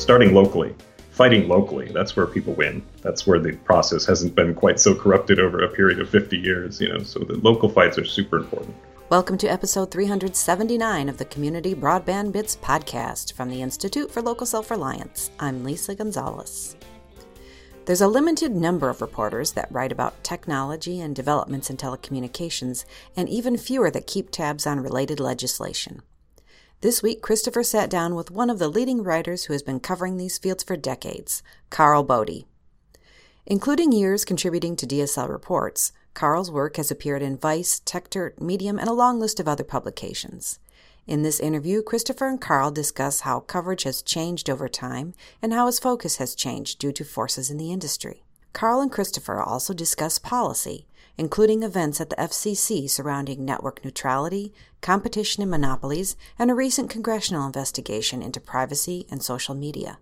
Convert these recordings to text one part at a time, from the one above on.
starting locally, fighting locally. That's where people win. That's where the process hasn't been quite so corrupted over a period of 50 years, you know. So the local fights are super important. Welcome to episode 379 of the Community Broadband Bits podcast from the Institute for Local Self Reliance. I'm Lisa Gonzalez. There's a limited number of reporters that write about technology and developments in telecommunications, and even fewer that keep tabs on related legislation. This week, Christopher sat down with one of the leading writers who has been covering these fields for decades, Karl Bode. Including years contributing to DSL reports, Karl's work has appeared in Vice, Techdirt, Medium, and a long list of other publications. In this interview, Christopher and Karl discuss how coverage has changed over time and how his focus has changed due to forces in the industry. Karl and Christopher also discuss policy, including events at the FCC surrounding network neutrality, competition and monopolies, and a recent congressional investigation into privacy and social media.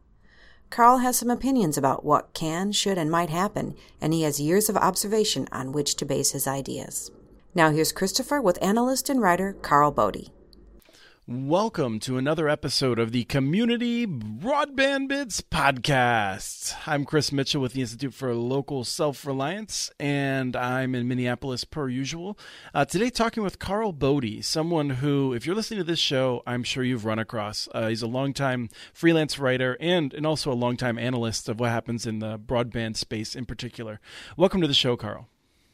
Karl has some opinions about what can, should, and might happen, and he has years of observation on which to base his ideas. Now here's Christopher with analyst and writer Karl Bode. Welcome to another episode of the Community Broadband Bits Podcast. I'm Chris Mitchell with the Institute for Local Self Reliance, and I'm in Minneapolis per usual. Uh, today, talking with Karl Bode, someone who, if you're listening to this show, I'm sure you've run across. Uh, he's a longtime freelance writer and, and also a longtime analyst of what happens in the broadband space in particular. Welcome to the show, Karl.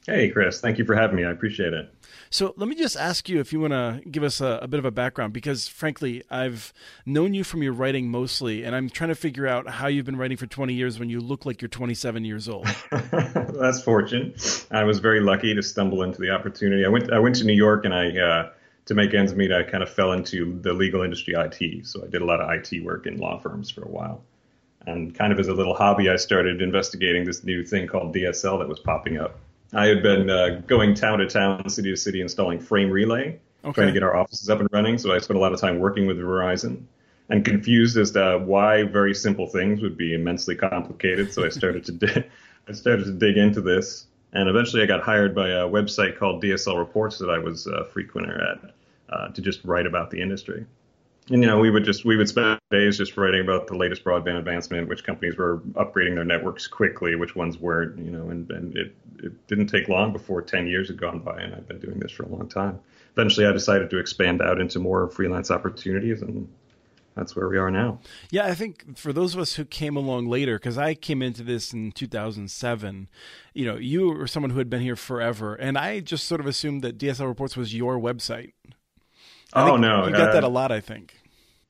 Hey, Chris. Thank you for having me. I appreciate it. So let me just ask you if you want to give us a, a, bit of a background, because frankly, I've known you from your writing mostly, and I'm trying to figure out how you've been writing for 20 years when you look like you're 27 years old. That's fortune. I was very lucky to stumble into the opportunity. I went I went to New York, and I uh, to make ends meet, I kind of fell into the legal industry IT. So I did a lot of IT work in law firms for a while. And kind of as a little hobby, I started investigating this new thing called DSL that was popping up I had been uh, going town to town, city to city, installing Frame Relay, okay. trying to get our offices up and running. So I spent a lot of time working with Verizon and confused as to why very simple things would be immensely complicated. So I started to di- I started to dig into this, and eventually I got hired by a website called DSL Reports that I was a frequenter at uh, to just write about the industry and you know we would just we would spend days just writing about the latest broadband advancement which companies were upgrading their networks quickly which ones weren't you know and, and it, it didn't take long before 10 years had gone by and i've been doing this for a long time eventually i decided to expand out into more freelance opportunities and that's where we are now. Yeah, I think for those of us who came along later, because I came into this in 2007, you know, you were someone who had been here forever, and I just sort of assumed that DSL Reports was your website. I oh no, you got uh, that a lot, I think.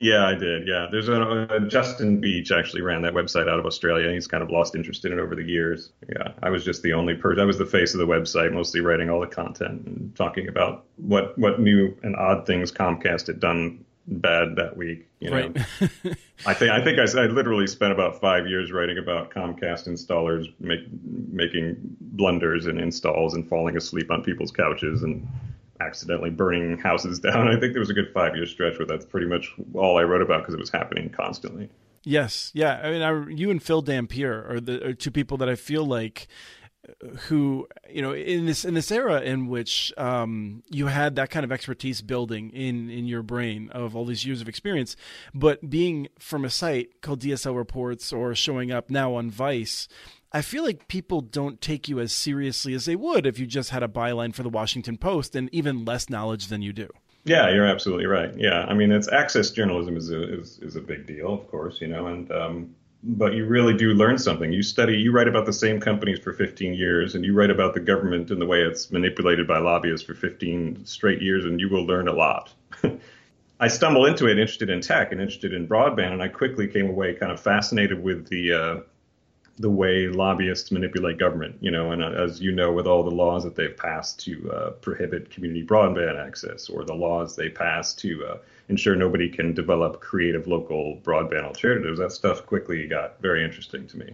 Yeah, I did. Yeah, there's a, Justin Beech actually ran that website out of Australia. He's kind of lost interest in it over the years. Yeah, I was just the only person. I was the face of the website, mostly writing all the content and talking about what what new and odd things Comcast had done bad that week. You know, right. I think I think I, I literally spent about five years writing about Comcast installers make, making blunders in installs and falling asleep on people's couches and accidentally burning houses down. I think there was a good five year stretch where that's pretty much all I wrote about because it was happening constantly. Yes, yeah. I mean, I, you and Phil Dampier are the are two people that I feel like who you know in this in this era in which um, you had that kind of expertise building in in your brain of all these years of experience, but being from a site called DSL Reports or showing up now on Vice, I feel like people don't take you as seriously as they would if you just had a byline for the Washington Post and even less knowledge than you do. Yeah, you're absolutely right. Yeah, I mean, it's access journalism is a, is, is a big deal, of course, you know, and um, but you really do learn something. You study, you write about the same companies for 15 years, and you write about the government and the way it's manipulated by lobbyists for 15 straight years, and you will learn a lot. I stumbled into it interested in tech and interested in broadband, and I quickly came away kind of fascinated with the uh, the way lobbyists manipulate government, you know, and uh, as you know, with all the laws that they've passed to uh, prohibit community broadband access, or the laws they passed to uh, ensure nobody can develop creative local broadband alternatives, that stuff quickly got very interesting to me.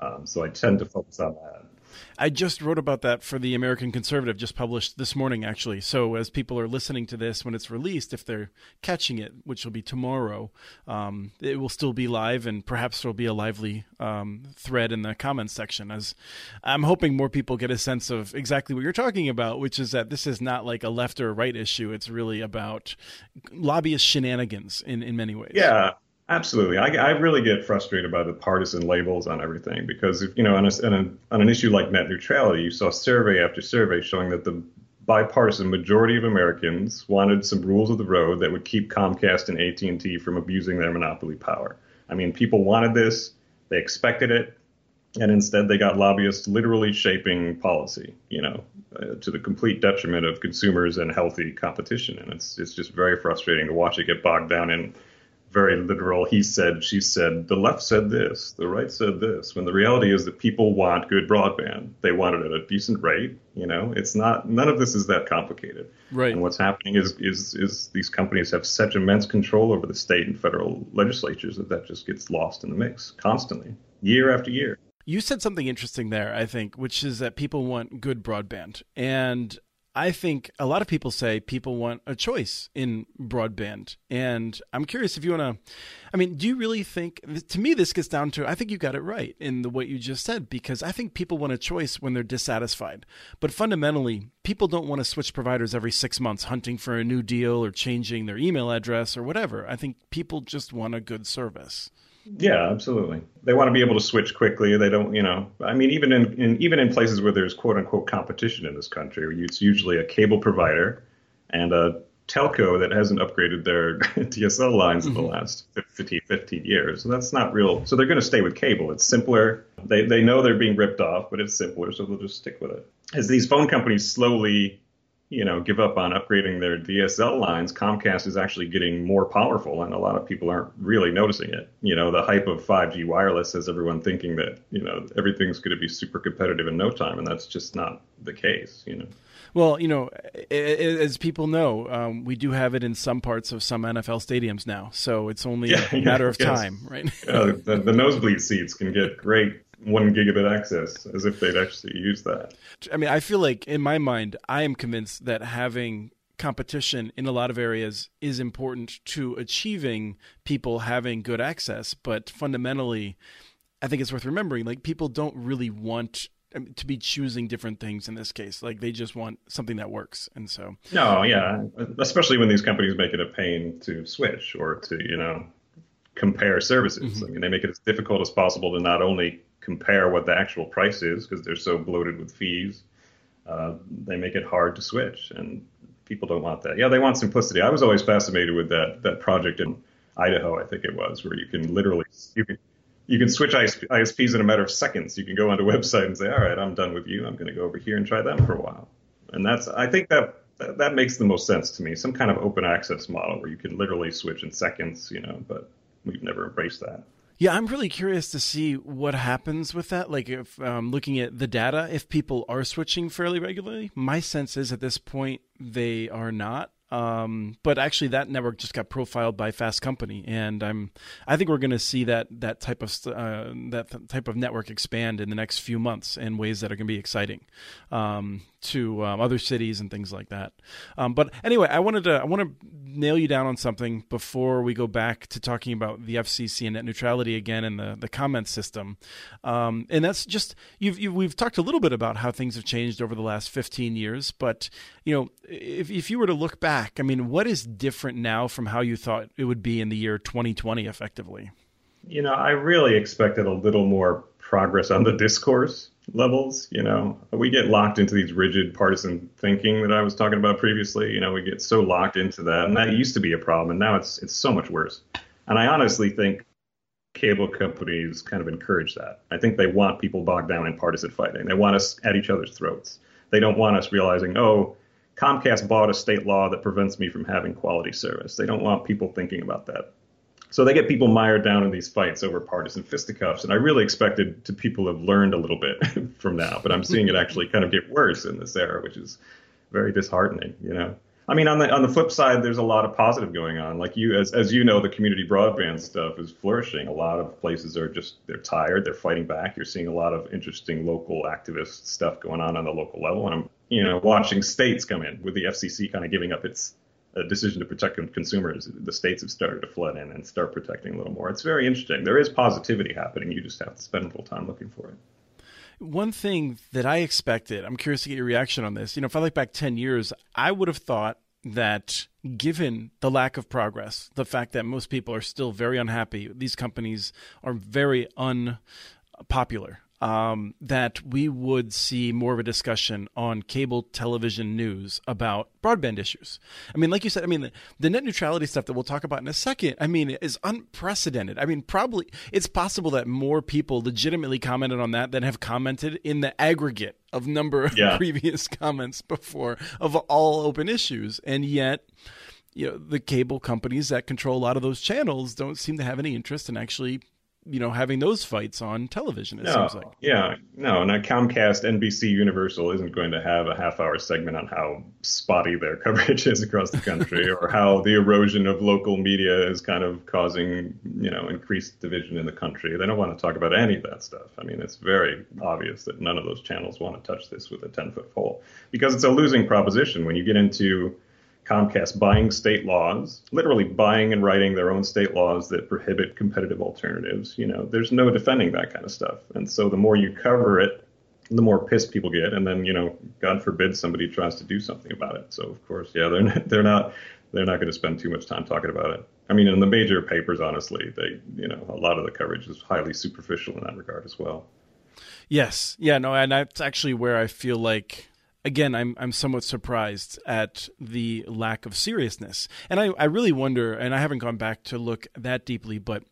Um, so I tend to focus on that. I just wrote about that for the American Conservative, just published this morning, actually. So as people are listening to this when it's released, if they're catching it, which will be tomorrow, um, it will still be live, and perhaps there'll be a lively um, thread in the comments section. As I'm hoping more people get a sense of exactly what you're talking about, which is that this is not like a left or a right issue. It's really about lobbyist shenanigans in in many ways. Yeah, Absolutely, I, I really get frustrated by the partisan labels on everything because if you know on, a, on, a, on an issue like net neutrality, you saw survey after survey showing that the bipartisan majority of Americans wanted some rules of the road that would keep Comcast and AT&T from abusing their monopoly power. I mean, people wanted this, they expected it, and instead they got lobbyists literally shaping policy, you know, uh, to the complete detriment of consumers and healthy competition. And it's it's just very frustrating to watch it get bogged down in very literal he said she said the left said this the right said this when the reality is that people want good broadband. They want it at a decent rate you know? It's not none of this is that complicated. Right. And what's happening is is is these companies have such immense control over the state and federal legislatures that that just gets lost in the mix constantly year after year. You said something interesting there, I think, which is that people want good broadband. And I think a lot of people say people want a choice in broadband. And I'm curious if you want to, I mean, do you really think, to me, this gets down to, I think you got it right in the what you just said, because I think people want a choice when they're dissatisfied. But fundamentally, people don't want to switch providers every six months hunting for a new deal or changing their email address or whatever. I think people just want a good service. Yeah, absolutely. They want to be able to switch quickly. They don't, you know, I mean, even in, in even in places where there's quote unquote competition in this country, it's usually a cable provider and a telco that hasn't upgraded their DSL lines in the mm-hmm. last 15, 15 years. So that's not real. So they're going to stay with cable. It's simpler. They they know they're being ripped off, but it's simpler, so they'll just stick with it. As these phone companies slowly you know, give up on upgrading their DSL lines, Comcast is actually getting more powerful, and a lot of people aren't really noticing it. You know, the hype of 5G wireless has everyone thinking that you know everything's going to be super competitive in no time, and that's just not the case. You know. Well, you know, as people know, um, we do have it in some parts of some NFL stadiums now, so it's only yeah, a matter yeah, of yes. time, right? yeah, the, the nosebleed seats can get great one gigabit access as if they'd actually use that. I mean, I feel like in my mind, I am convinced that having competition in a lot of areas is important to achieving people having good access. But fundamentally, I think it's worth remembering like people don't really want to be choosing different things in this case. Like they just want something that works. And so. No, yeah. Especially when these companies make it a pain to switch or to, you know, compare services. Mm-hmm. I mean, they make it as difficult as possible to not only compare what the actual price is because they're so bloated with fees. Uh, they make it hard to switch, and people don't want that. Yeah, they want simplicity. I was always fascinated with that that project in Idaho, I think it was, where you can literally you can you can switch ISPs in a matter of seconds. You can go onto a website and say, all right, I'm done with you. I'm going to go over here and try them for a while. And that's I think that that makes the most sense to me. Some kind of open access model where you can literally switch in seconds, you know. But we've never embraced that. Yeah, I'm really curious to see what happens with that. Like, if um, looking at the data, if people are switching fairly regularly, my sense is at this point they are not. Um, but actually, that network just got profiled by Fast Company, and I'm I think we're going to see that that type of uh, that type of network expand in the next few months in ways that are going to be exciting um, to um, other cities and things like that. Um, but anyway, I wanted to I want to nail you down on something before we go back to talking about the FCC and net neutrality again and the the comment system, um, and that's just you've, you've we've talked a little bit about how things have changed over the last 15 years, but you know if if you were to look back back, I mean, what is different now from how you thought it would be in the year 2020 effectively? You know, I really expected a little more progress on the discourse levels. You know, we get locked into these rigid partisan thinking that I was talking about previously. You know, we get so locked into that, and that used to be a problem, and now it's it's so much worse. And I honestly think cable companies kind of encourage that. I think they want people bogged down in partisan fighting. They want us at each other's throats. They don't want us realizing, oh, Comcast bought a state law that prevents me from having quality service. They don't want people thinking about that. So they get people mired down in these fights over partisan fisticuffs. And I really expected to people have learned a little bit from now, but I'm seeing it actually kind of get worse in this era, which is very disheartening, you know. I mean, on the on the flip side, there's a lot of positive going on. Like you, as as you know, the community broadband stuff is flourishing. A lot of places are just they're tired, they're fighting back. You're seeing a lot of interesting local activist stuff going on on the local level, and I'm you know watching states come in with the FCC kind of giving up its uh, decision to protect consumers. The states have started to flood in and start protecting a little more. It's very interesting. There is positivity happening. You just have to spend a little time looking for it. One thing that I expected, I'm curious to get your reaction on this. You know, if I look back 10 years, I would have thought that given the lack of progress, the fact that most people are still very unhappy, these companies are very unpopular um, that we would see more of a discussion on cable television news about broadband issues. I mean, like you said, I mean, the, the, net neutrality stuff that we'll talk about in a second, I mean, is unprecedented. I mean, probably it's possible that more people legitimately commented on that than have commented in the aggregate of number of yeah. previous comments before of all open issues. And yet, you know, the cable companies that control a lot of those channels don't seem to have any interest in actually you know having those fights on television. It no, seems like. Yeah, no, and Comcast, NBC, Universal isn't going to have a half-hour segment on how spotty their coverage is across the country, or how the erosion of local media is kind of causing you know increased division in the country. They don't want to talk about any of that stuff. I mean, it's very obvious that none of those channels want to touch this with a ten-foot pole because it's a losing proposition when you get into Comcast buying state laws, literally buying and writing their own state laws that prohibit competitive alternatives. You know, there's no defending that kind of stuff. And so the more you cover it, the more pissed people get. And then, you know, God forbid somebody tries to do something about it. So of course, yeah, they're not, they're not they're not going to spend too much time talking about it. I mean, in the major papers, honestly, they you know a lot of the coverage is highly superficial in that regard as well. Yes, yeah, no, and that's actually where I feel like again, I'm I'm somewhat surprised at the lack of seriousness, and I I really wonder, and I haven't gone back to look that deeply, but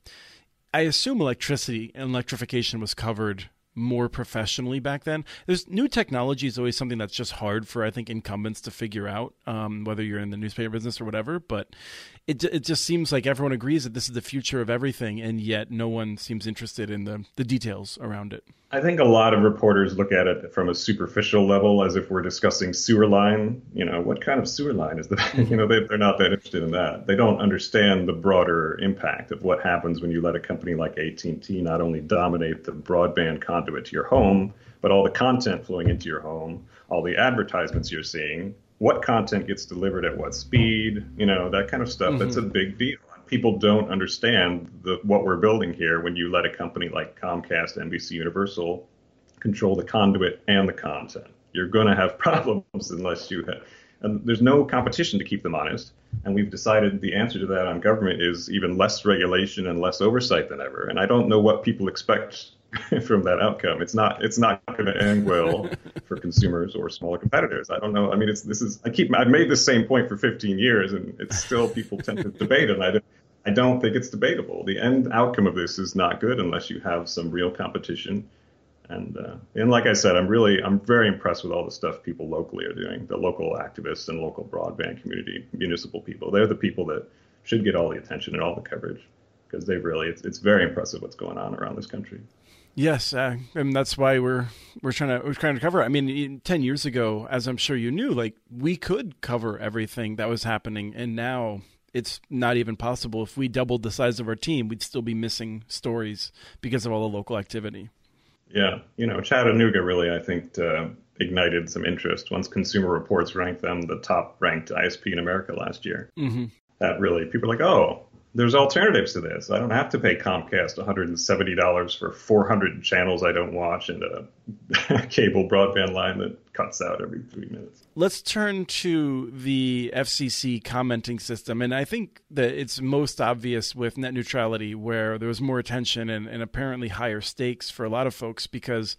I assume electricity and electrification was covered more professionally back then. There's new technology is always something that's just hard for I think incumbents to figure out, um, whether you're in the newspaper business or whatever. But it it just seems like everyone agrees that this is the future of everything, and yet no one seems interested in the the details around it. I think a lot of reporters look at it from a superficial level, as if we're discussing sewer line. You know, what kind of sewer line is the? you know, they, they're not that interested in that. They don't understand the broader impact of what happens when you let a company like AT&T not only dominate the broadband conduit to your home, but all the content flowing into your home, all the advertisements you're seeing, what content gets delivered at what speed, you know, that kind of stuff. Mm-hmm. That's a big deal people don't understand the, what we're building here when you let a company like Comcast, NBC Universal control the conduit and the content. You're going to have problems unless you have, and there's no competition to keep them honest. And we've decided the answer to that on government is even less regulation and less oversight than ever. And I don't know what people expect from that outcome. It's not it's not going to end well for consumers or smaller competitors. I don't know. I mean, it's this is I keep I've made the same point for 15 years, and it's still people tend to debate it. And I I don't think it's debatable. The end outcome of this is not good unless you have some real competition. And uh, and like I said, I'm really I'm very impressed with all the stuff people locally are doing. The local activists and local broadband community, municipal people. They're the people that should get all the attention and all the coverage because they've really it's it's very impressive what's going on around this country. Yes, uh, and that's why we're we're trying to we're trying to cover. It. I mean, ten years ago, as I'm sure you knew, like we could cover everything that was happening, and now it's not even possible. If we doubled the size of our team, we'd still be missing stories because of all the local activity. Yeah, you know, Chattanooga really, I think, uh, ignited some interest once Consumer Reports ranked them the top ranked ISP in America last year. Mm-hmm. That really, people are like, oh, there's alternatives to this. I don't have to pay Comcast $170 for 400 channels I don't watch and a cable broadband line that cuts out every three minutes. Let's turn to the FCC commenting system. And I think that it's most obvious with net neutrality, where there was more attention and, and apparently higher stakes for a lot of folks because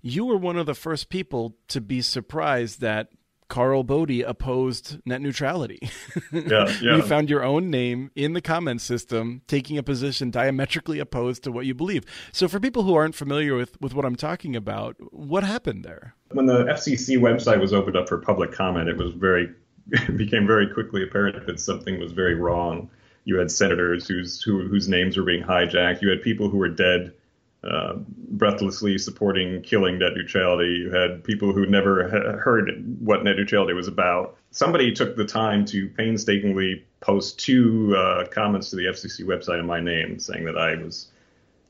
you were one of the first people to be surprised that Karl Bode opposed net neutrality. yeah, yeah. You found your own name in the comment system taking a position diametrically opposed to what you believe. So, for people who aren't familiar with, with what I'm talking about, what happened there? When the FCC website was opened up for public comment, it was very it became very quickly apparent that something was very wrong. You had senators whose who, whose names were being hijacked. You had people who were dead uh, breathlessly supporting killing net neutrality. You had people who never ha- heard what net neutrality was about. Somebody took the time to painstakingly post two uh, comments to the FCC website in my name saying that I was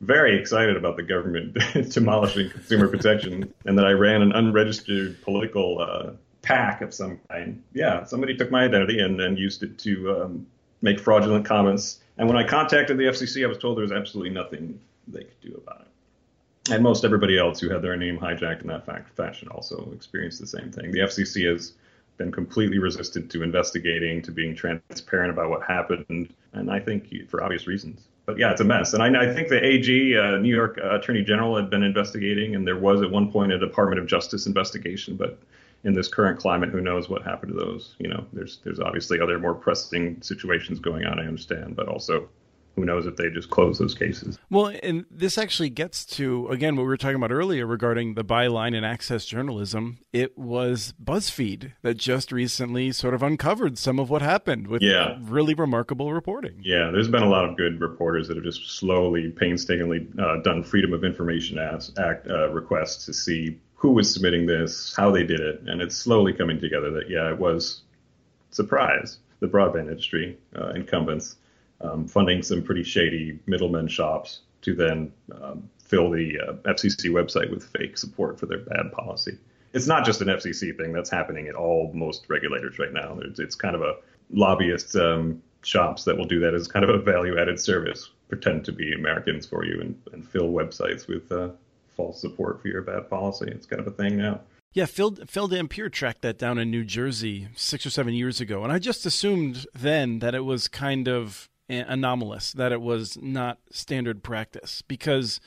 very excited about the government demolishing consumer protection and that I ran an unregistered political uh, PAC of some kind. Yeah, somebody took my identity and, then used it to um, make fraudulent comments. And when I contacted the FCC, I was told there was absolutely nothing they could do about it. And most everybody else who had their name hijacked in that fact, fashion also experienced the same thing. The FCC has been completely resistant to investigating, to being transparent about what happened, and I think for obvious reasons. But yeah, it's a mess. And I, I think the AG, uh, New York uh, Attorney General, had been investigating, and there was at one point a Department of Justice investigation. But in this current climate, who knows what happened to those? You know, there's there's obviously other more pressing situations going on. I understand, but also who knows if they just close those cases. Well, and this actually gets to, again, what we were talking about earlier regarding the byline and access journalism. It was BuzzFeed that just recently sort of uncovered some of what happened with yeah. really remarkable reporting. Yeah, there's been a lot of good reporters that have just slowly, painstakingly uh, done Freedom of Information Act uh, requests to see who was submitting this, how they did it, and it's slowly coming together that, yeah, it was surprise the broadband industry uh, incumbents um, funding some pretty shady middlemen shops to then um, fill the uh, FCC website with fake support for their bad policy. It's not just an FCC thing that's happening at all most regulators right now. It's, it's kind of a lobbyist um, shops that will do that as kind of a value added service, pretend to be Americans for you and, and fill websites with uh, false support for your bad policy. It's kind of a thing now. Yeah, Phil Phil Dampier tracked that down in New Jersey six or seven years ago, and I just assumed then that it was kind of anomalous, that it was not standard practice because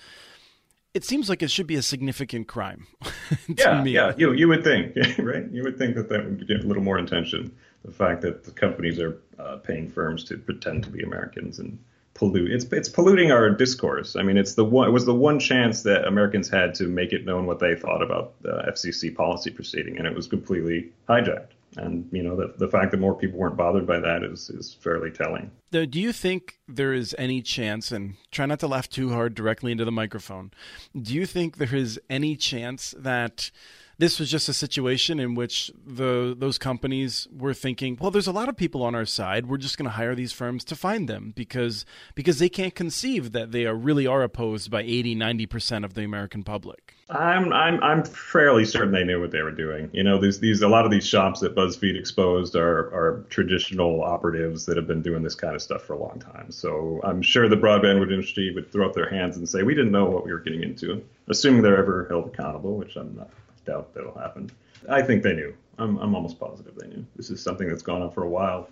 it seems like it should be a significant crime. yeah, me. yeah, you you would think, right? You would think that that would get a little more attention. The fact that the companies are uh, paying firms to pretend to be Americans and pollute it's it's polluting our discourse. I mean, it's the one it was the one chance that Americans had to make it known what they thought about the FCC policy proceeding, and it was completely hijacked. And you know the the fact that more people weren't bothered by that is is fairly telling. Do you think there is any chance, and try not to laugh too hard directly into the microphone, do you think there is any chance that this was just a situation in which the those companies were thinking, well, there's a lot of people on our side. We're just going to hire these firms to find them because because they can't conceive that they are really are opposed by 80, 90% of the American public. I'm I'm I'm fairly certain they knew what they were doing. You know, these these a lot of these shops that BuzzFeed exposed are are traditional operatives that have been doing this kind of stuff for a long time. So I'm sure the broadband industry would throw up their hands and say we didn't know what we were getting into, assuming they're ever held accountable, which I'm not doubt that'll happen. I think they knew. I'm, I'm almost positive they knew. This is something that's gone on for a while.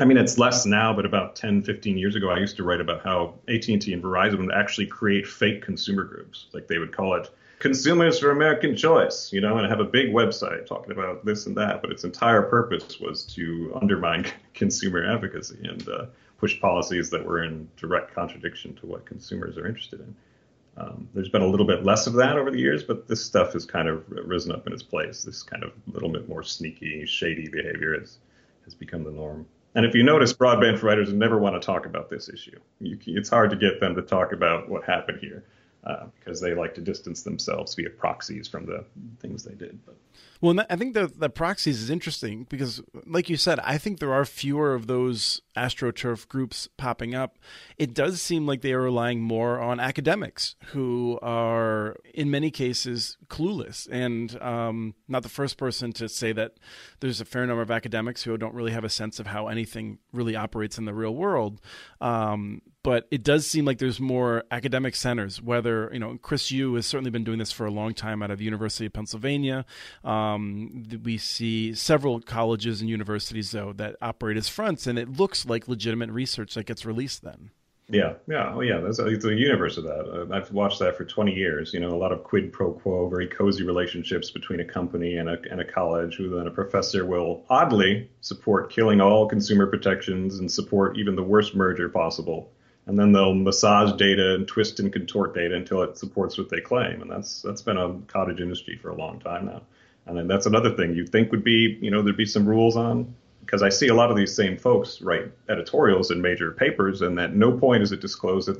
I mean, it's less now, but about 10, 15 years ago, I used to write about how AT&T and Verizon would actually create fake consumer groups. Like they would call it Consumers for American Choice, you know, and have a big website talking about this and that. But its entire purpose was to undermine consumer advocacy and uh, push policies that were in direct contradiction to what consumers are interested in. Um, there's been a little bit less of that over the years, but this stuff has kind of risen up in its place. This kind of little bit more sneaky, shady behavior has, has become the norm. And if you notice, broadband providers never want to talk about this issue. You, it's hard to get them to talk about what happened here uh, because they like to distance themselves via proxies from the things they did. But well, I think the the proxies is interesting because, like you said, I think there are fewer of those astroturf groups popping up. It does seem like they are relying more on academics who are, in many cases, clueless. And um, not the first person to say that there's a fair number of academics who don't really have a sense of how anything really operates in the real world. Um, but it does seem like there's more academic centers. Whether you know, Chris Yoo has certainly been doing this for a long time out of the University of Pennsylvania. Um, we see several colleges and universities though that operate as fronts, and it looks like legitimate research that gets released then. Yeah, yeah, oh yeah. There's a, a universe of that. Uh, I've watched that for 20 years. You know, a lot of quid pro quo, very cozy relationships between a company and a and a college, who then a professor will oddly support killing all consumer protections and support even the worst merger possible and then they'll massage data and twist and contort data until it supports what they claim. And that's that's been a cottage industry for a long time now. And then that's another thing you think would be, you know, there'd be some rules on because I see a lot of these same folks write editorials in major papers, and at no point is it disclosed that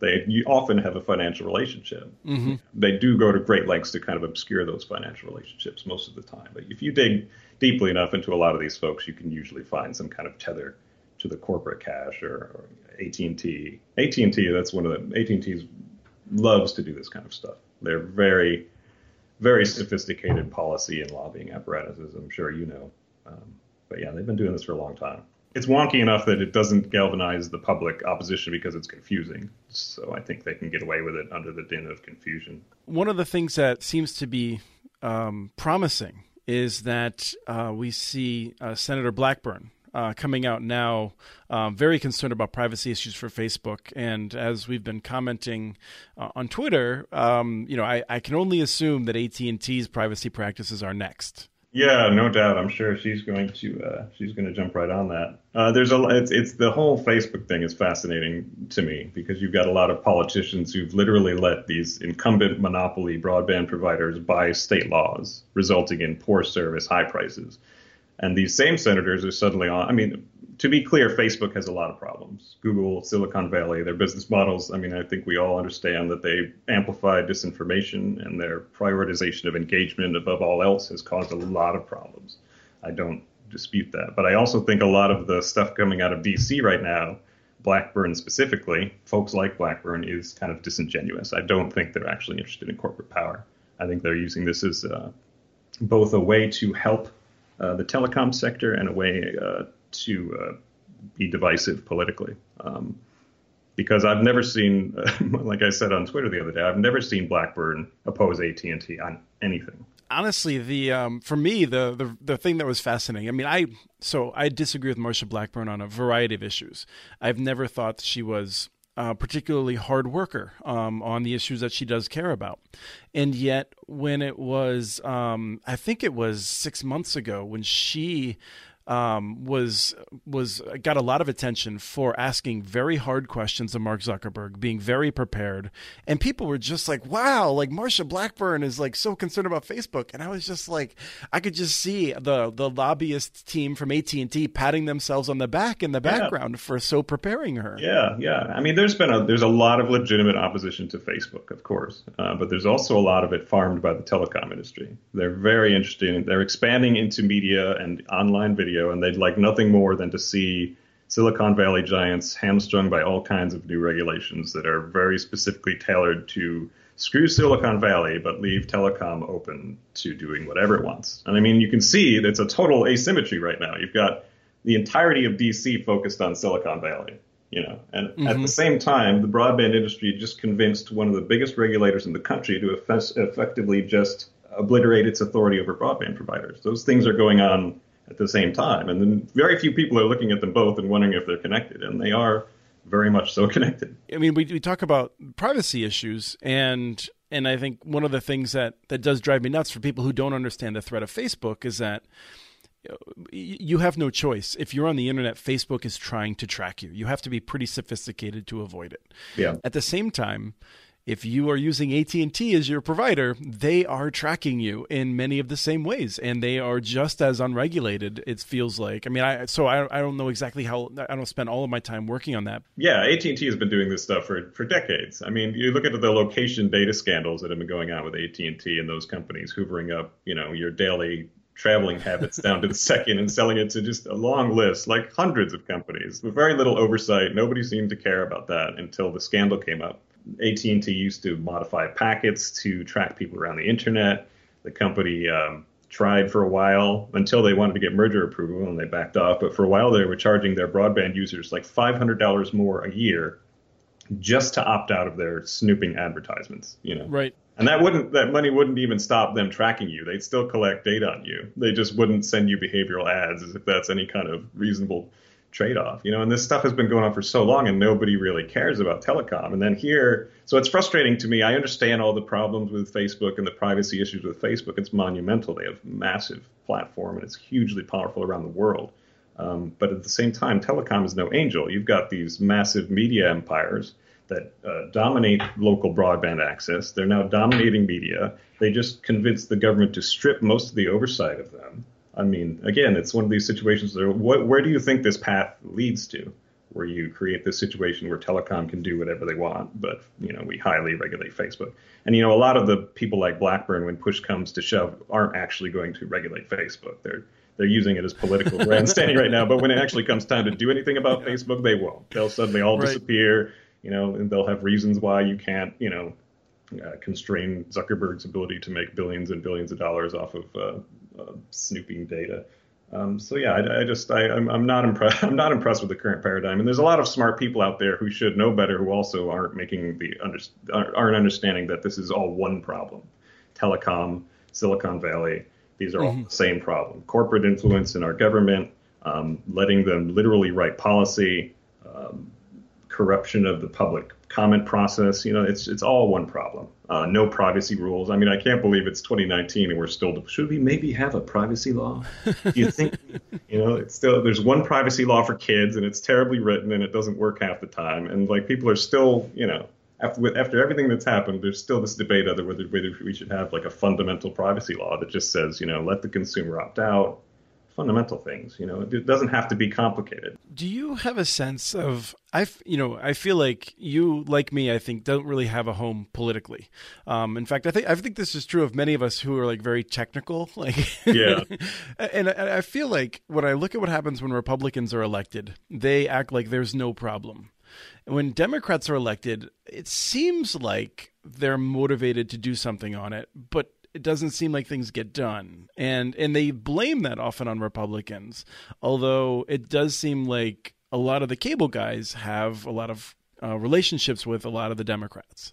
they, they often have a financial relationship. Mm-hmm. They do go to great lengths to kind of obscure those financial relationships most of the time. But if you dig deeply enough into a lot of these folks, you can usually find some kind of tether to the corporate cash or, or AT&T. AT&T, that's one of the AT&T's loves to do this kind of stuff. They're very, very sophisticated policy and lobbying apparatuses. I'm sure you know. Um, but yeah, they've been doing this for a long time. It's wonky enough that it doesn't galvanize the public opposition because it's confusing. So I think they can get away with it under the din of confusion. One of the things that seems to be um, promising is that uh, we see uh, Senator Blackburn uh, coming out now, um, very concerned about privacy issues for Facebook. And as we've been commenting uh, on Twitter, um, you know, I, I, can only assume that AT and T's privacy practices are next. Yeah, no doubt. I'm sure she's going to uh, she's going to jump right on that. Uh, there's a it's, it's the whole Facebook thing is fascinating to me because you've got a lot of politicians who've literally let these incumbent monopoly broadband providers buy state laws, resulting in poor service, high prices. And these same senators are suddenly on. I mean, to be clear, Facebook has a lot of problems. Google, Silicon Valley, their business models. I mean, I think we all understand that they amplify disinformation and their prioritization of engagement above all else has caused a lot of problems. I don't dispute that. But I also think a lot of the stuff coming out of DC right now, Blackburn specifically, folks like Blackburn, is kind of disingenuous. I don't think they're actually interested in corporate power. I think they're using this as uh, both a way to help the telecom sector and a way uh, to uh, be divisive politically. Um, because I've never seen, like I said on Twitter the other day, I've never seen Blackburn oppose AT and T on anything. Honestly, the um, for me the, the the thing that was fascinating. I mean, I so I disagree with Marsha Blackburn on a variety of issues. I've never thought she was uh, particularly hard worker um, on the issues that she does care about. And yet, when it was, um, I think it was six months ago, when she um, was was got a lot of attention for asking very hard questions of Mark Zuckerberg, being very prepared, and people were just like, "Wow!" Like Marsha Blackburn is like so concerned about Facebook, and I was just like, I could just see the the lobbyist team from AT and T patting themselves on the back in the background yeah. for so preparing her. Yeah, yeah. I mean, there's been a there's a lot of legitimate opposition to Facebook, of course, uh, but there's also a lot of it farmed by the telecom industry. They're very interested. They're expanding into media and online video video, and they'd like nothing more than to see Silicon Valley giants hamstrung by all kinds of new regulations that are very specifically tailored to screw Silicon Valley, but leave telecom open to doing whatever it wants. And I mean, you can see it's a total asymmetry right now. You've got the entirety of DC focused on Silicon Valley, you know, and mm-hmm. at the same time, the broadband industry just convinced one of the biggest regulators in the country to eff- effectively just obliterate its authority over broadband providers. Those things are going on at the same time. And then very few people are looking at them both and wondering if they're connected, and they are very much so connected. I mean, we, we talk about privacy issues, and and I think one of the things that that does drive me nuts for people who don't understand the threat of Facebook is that you have no choice. If you're on the internet, Facebook is trying to track you. You have to be pretty sophisticated to avoid it. Yeah. At the same time, if you are using AT&T as your provider, they are tracking you in many of the same ways and they are just as unregulated it feels like. I mean, I so I, I don't know exactly how I don't spend all of my time working on that. Yeah, AT&T has been doing this stuff for for decades. I mean, you look at the location data scandals that have been going on with AT&T and those companies hoovering up, you know, your daily traveling habits down to the second and selling it to just a long list, like hundreds of companies with very little oversight. Nobody seemed to care about that until the scandal came up. AT&T used to modify packets to track people around the internet. The company um, tried for a while until they wanted to get merger approval and they backed off. But for a while, they were charging their broadband users like $500 more a year just to opt out of their snooping advertisements. You know, right? And that wouldn't that money wouldn't even stop them tracking you. They'd still collect data on you. They just wouldn't send you behavioral ads as if that's any kind of reasonable trade off, you know, and this stuff has been going on for so long and nobody really cares about telecom. And then here, so it's frustrating to me. I understand all the problems with Facebook and the privacy issues with Facebook. It's monumental. They have massive platform and it's hugely powerful around the world. Um, but at the same time, telecom is no angel. You've got these massive media empires that uh, dominate local broadband access. They're now dominating media. They just convinced the government to strip most of the oversight of them. I mean, again, it's one of these situations where what, where do you think this path leads to? Where you create this situation where telecom can do whatever they want, but you know we highly regulate Facebook. And you know a lot of the people like Blackburn, when push comes to shove, aren't actually going to regulate Facebook. They're they're using it as political grandstanding right now. But when it actually comes time to do anything about yeah. Facebook, they won't. They'll suddenly all right. disappear. You know, and they'll have reasons why you can't. You know, uh, constrain Zuckerberg's ability to make billions and billions of dollars off of uh, uh, snooping data. Um, so yeah, I, I just I, am I'm, I'm not impressed. I'm not impressed with the current paradigm. And there's a lot of smart people out there who should know better, who also aren't making the under, aren't understanding that this is all one problem: telecom, Silicon Valley, These are all mm-hmm. the same problem: corporate influence in our government, um, letting them literally write policy, um, corruption of the public comment process. You know, it's it's all one problem. Uh, no privacy rules. I mean, I can't believe it's 2019 and we're still. Should we maybe have a privacy law? Do you think? you know, it's still there's one privacy law for kids and it's terribly written and it doesn't work half the time. And like people are still, you know, after after everything that's happened, there's still this debate whether, whether we should have like a fundamental privacy law that just says, you know, let the consumer opt out fundamental things. You know, it doesn't have to be complicated. Do you have a sense of I, you know, I feel like you, like me, I think, don't really have a home politically. Um, in fact, I think I think this is true of many of us who are like very technical. Like, yeah, and, and I feel like when I look at what happens when Republicans are elected, they act like there's no problem. When Democrats are elected, it seems like they're motivated to do something on it, but it doesn't seem like things get done. And and they blame that often on Republicans. Although it does seem like a lot of the cable guys have a lot of uh, relationships with a lot of the Democrats.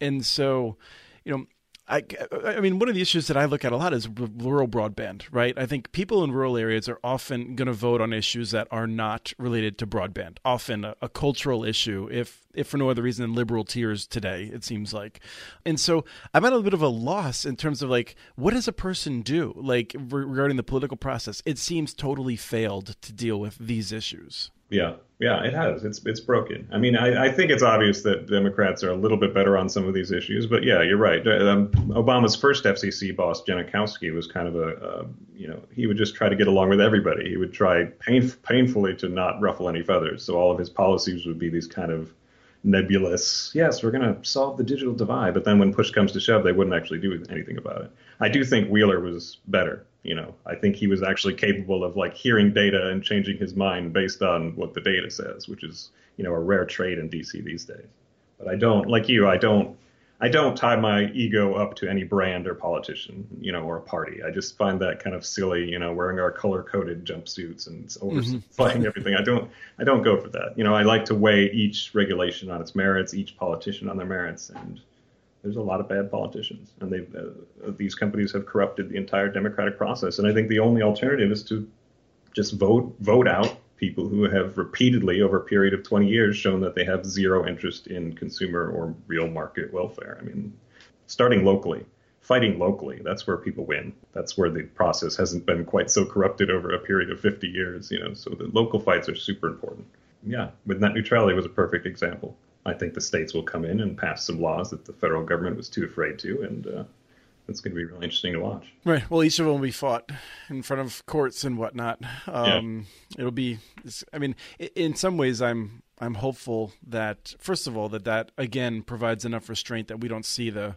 And so, you know, I, I mean, one of the issues that I look at a lot is rural broadband, right? I think people in rural areas are often going to vote on issues that are not related to broadband, often a, a, cultural issue, if if for no other reason than liberal tears today, it seems like. And so I'm at a bit of a loss in terms of like, what does a person do, like regarding the political process? It seems totally failed to deal with these issues. Yeah, yeah, it has. It's it's broken. I mean, I, I think it's obvious that Democrats are a little bit better on some of these issues, but yeah, you're right. Um, Obama's first FCC boss, Genachowski, was kind of a, you know, he would just try to get along with everybody. He would try pain, painfully to not ruffle any feathers. So all of his policies would be these kind of nebulous, yes, we're going to solve the digital divide. But then when push comes to shove, they wouldn't actually do anything about it. I do think Wheeler was better. You know, I think he was actually capable of like hearing data and changing his mind based on what the data says, which is, you know, a rare trait in DC these days. But I don't, like you, I don't I don't tie my ego up to any brand or politician, you know, or a party. I just find that kind of silly, you know, wearing our color-coded jumpsuits and oversimplifying mm-hmm. everything. I don't, I don't go for that. You know, I like to weigh each regulation on its merits, each politician on their merits, and there's a lot of bad politicians, and they, uh, these companies have corrupted the entire democratic process. And I think the only alternative is to just vote, vote out people who have repeatedly, over a period of 20 years, shown that they have zero interest in consumer or real market welfare. I mean, starting locally, fighting locally, that's where people win. That's where the process hasn't been quite so corrupted over a period of 50 years, you know, so the local fights are super important. Yeah, with net neutrality was a perfect example. I think the states will come in and pass some laws that the federal government was too afraid to, and uh, it's going to be really interesting to watch. Right. Well, each of them will be fought in front of courts and whatnot. Um, yeah. It'll be. I mean, in some ways, I'm I'm hopeful that first of all that that again provides enough restraint that we don't see the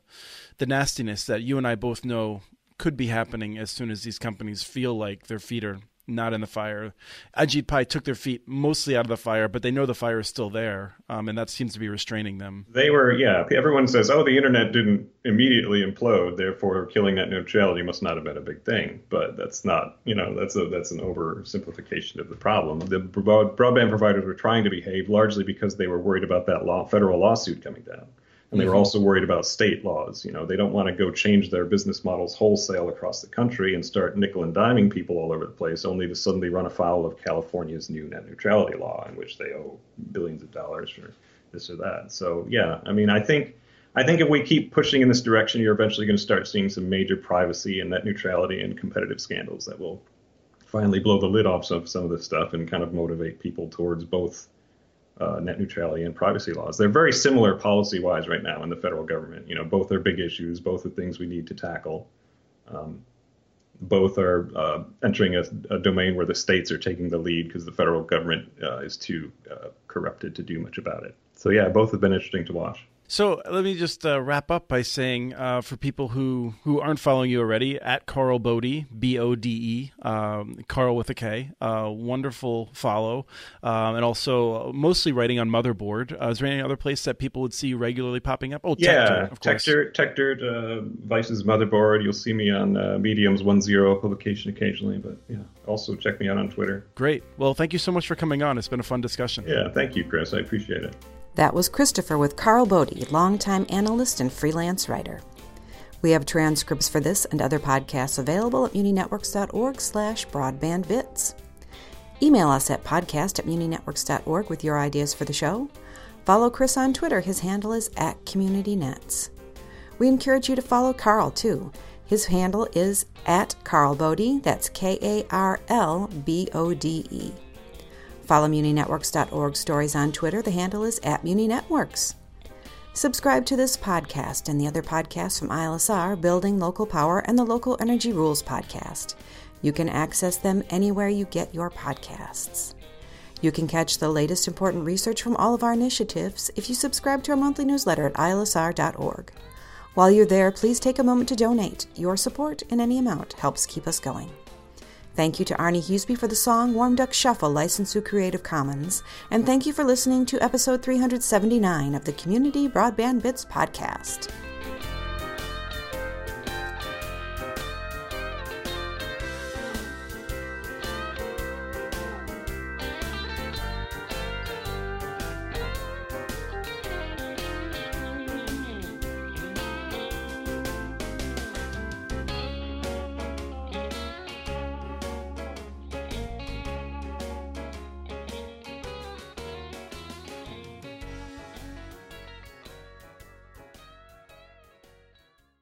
the nastiness that you and I both know could be happening as soon as these companies feel like their feet are not in the fire. Ajit Pai took their feet mostly out of the fire, but they know the fire is still there, um, and that seems to be restraining them. They were, yeah. Everyone says, "Oh, the internet didn't immediately implode, therefore killing net neutrality must not have been a big thing." But that's not, you know, that's a that's an oversimplification of the problem. The broadband providers were trying to behave largely because they were worried about that law, federal lawsuit coming down and they were mm-hmm. also worried about state laws. You know, they don't want to go change their business models wholesale across the country and start nickel and diming people all over the place, only to suddenly run afoul of California's new net neutrality law, in which they owe billions of dollars for this or that. So yeah, I mean, I think I think if we keep pushing in this direction, you're eventually going to start seeing some major privacy and net neutrality and competitive scandals that will finally blow the lid off some, some of this stuff and kind of motivate people towards both uh, net neutrality and privacy laws. They're very similar policy wise right now in the federal government. You know, both are big issues, both are things we need to tackle. Um, both are uh, entering a, a, domain where the states are taking the lead because the federal government uh, is too uh, corrupted to do much about it. So, yeah, both have been interesting to watch. So let me just uh, wrap up by saying, uh, for people who, who aren't following you already, at Karl Bode, B O D E, um, Karl with a K, uh, wonderful follow, um, and also mostly writing on Motherboard. Uh, is there any other place that people would see you regularly popping up? Oh, yeah, Techdirt, Techdirt, uh, Vice's Motherboard. You'll see me on uh, Medium's One Zero publication occasionally, but yeah, also check me out on Twitter. Great. Well, thank you so much for coming on. It's been a fun discussion. Yeah, thank you, Chris. I appreciate it. That was Christopher with Karl Bode, longtime analyst and freelance writer. We have transcripts for this and other podcasts available at muninetworks.org slash broadbandbits. Email us at podcast at muninetworks.org with your ideas for the show. Follow Chris on Twitter. His handle is at CommunityNets. We encourage you to follow Karl, too. His handle is at Karl Bode. That's K A R L B O D E. Follow MuniNetworks.org stories on Twitter. The handle is at MuniNetworks. Subscribe to this podcast and the other podcasts from ILSR, Building Local Power, and the Local Energy Rules podcast. You can access them anywhere you get your podcasts. You can catch the latest important research from all of our initiatives if you subscribe to our monthly newsletter at ilsr.org. While you're there, please take a moment to donate. Your support in any amount helps keep us going. Thank you to Arne Huseby for the song Warm Duck Shuffle, licensed through Creative Commons. And thank you for listening to episode 379 of the Community Broadband Bits podcast.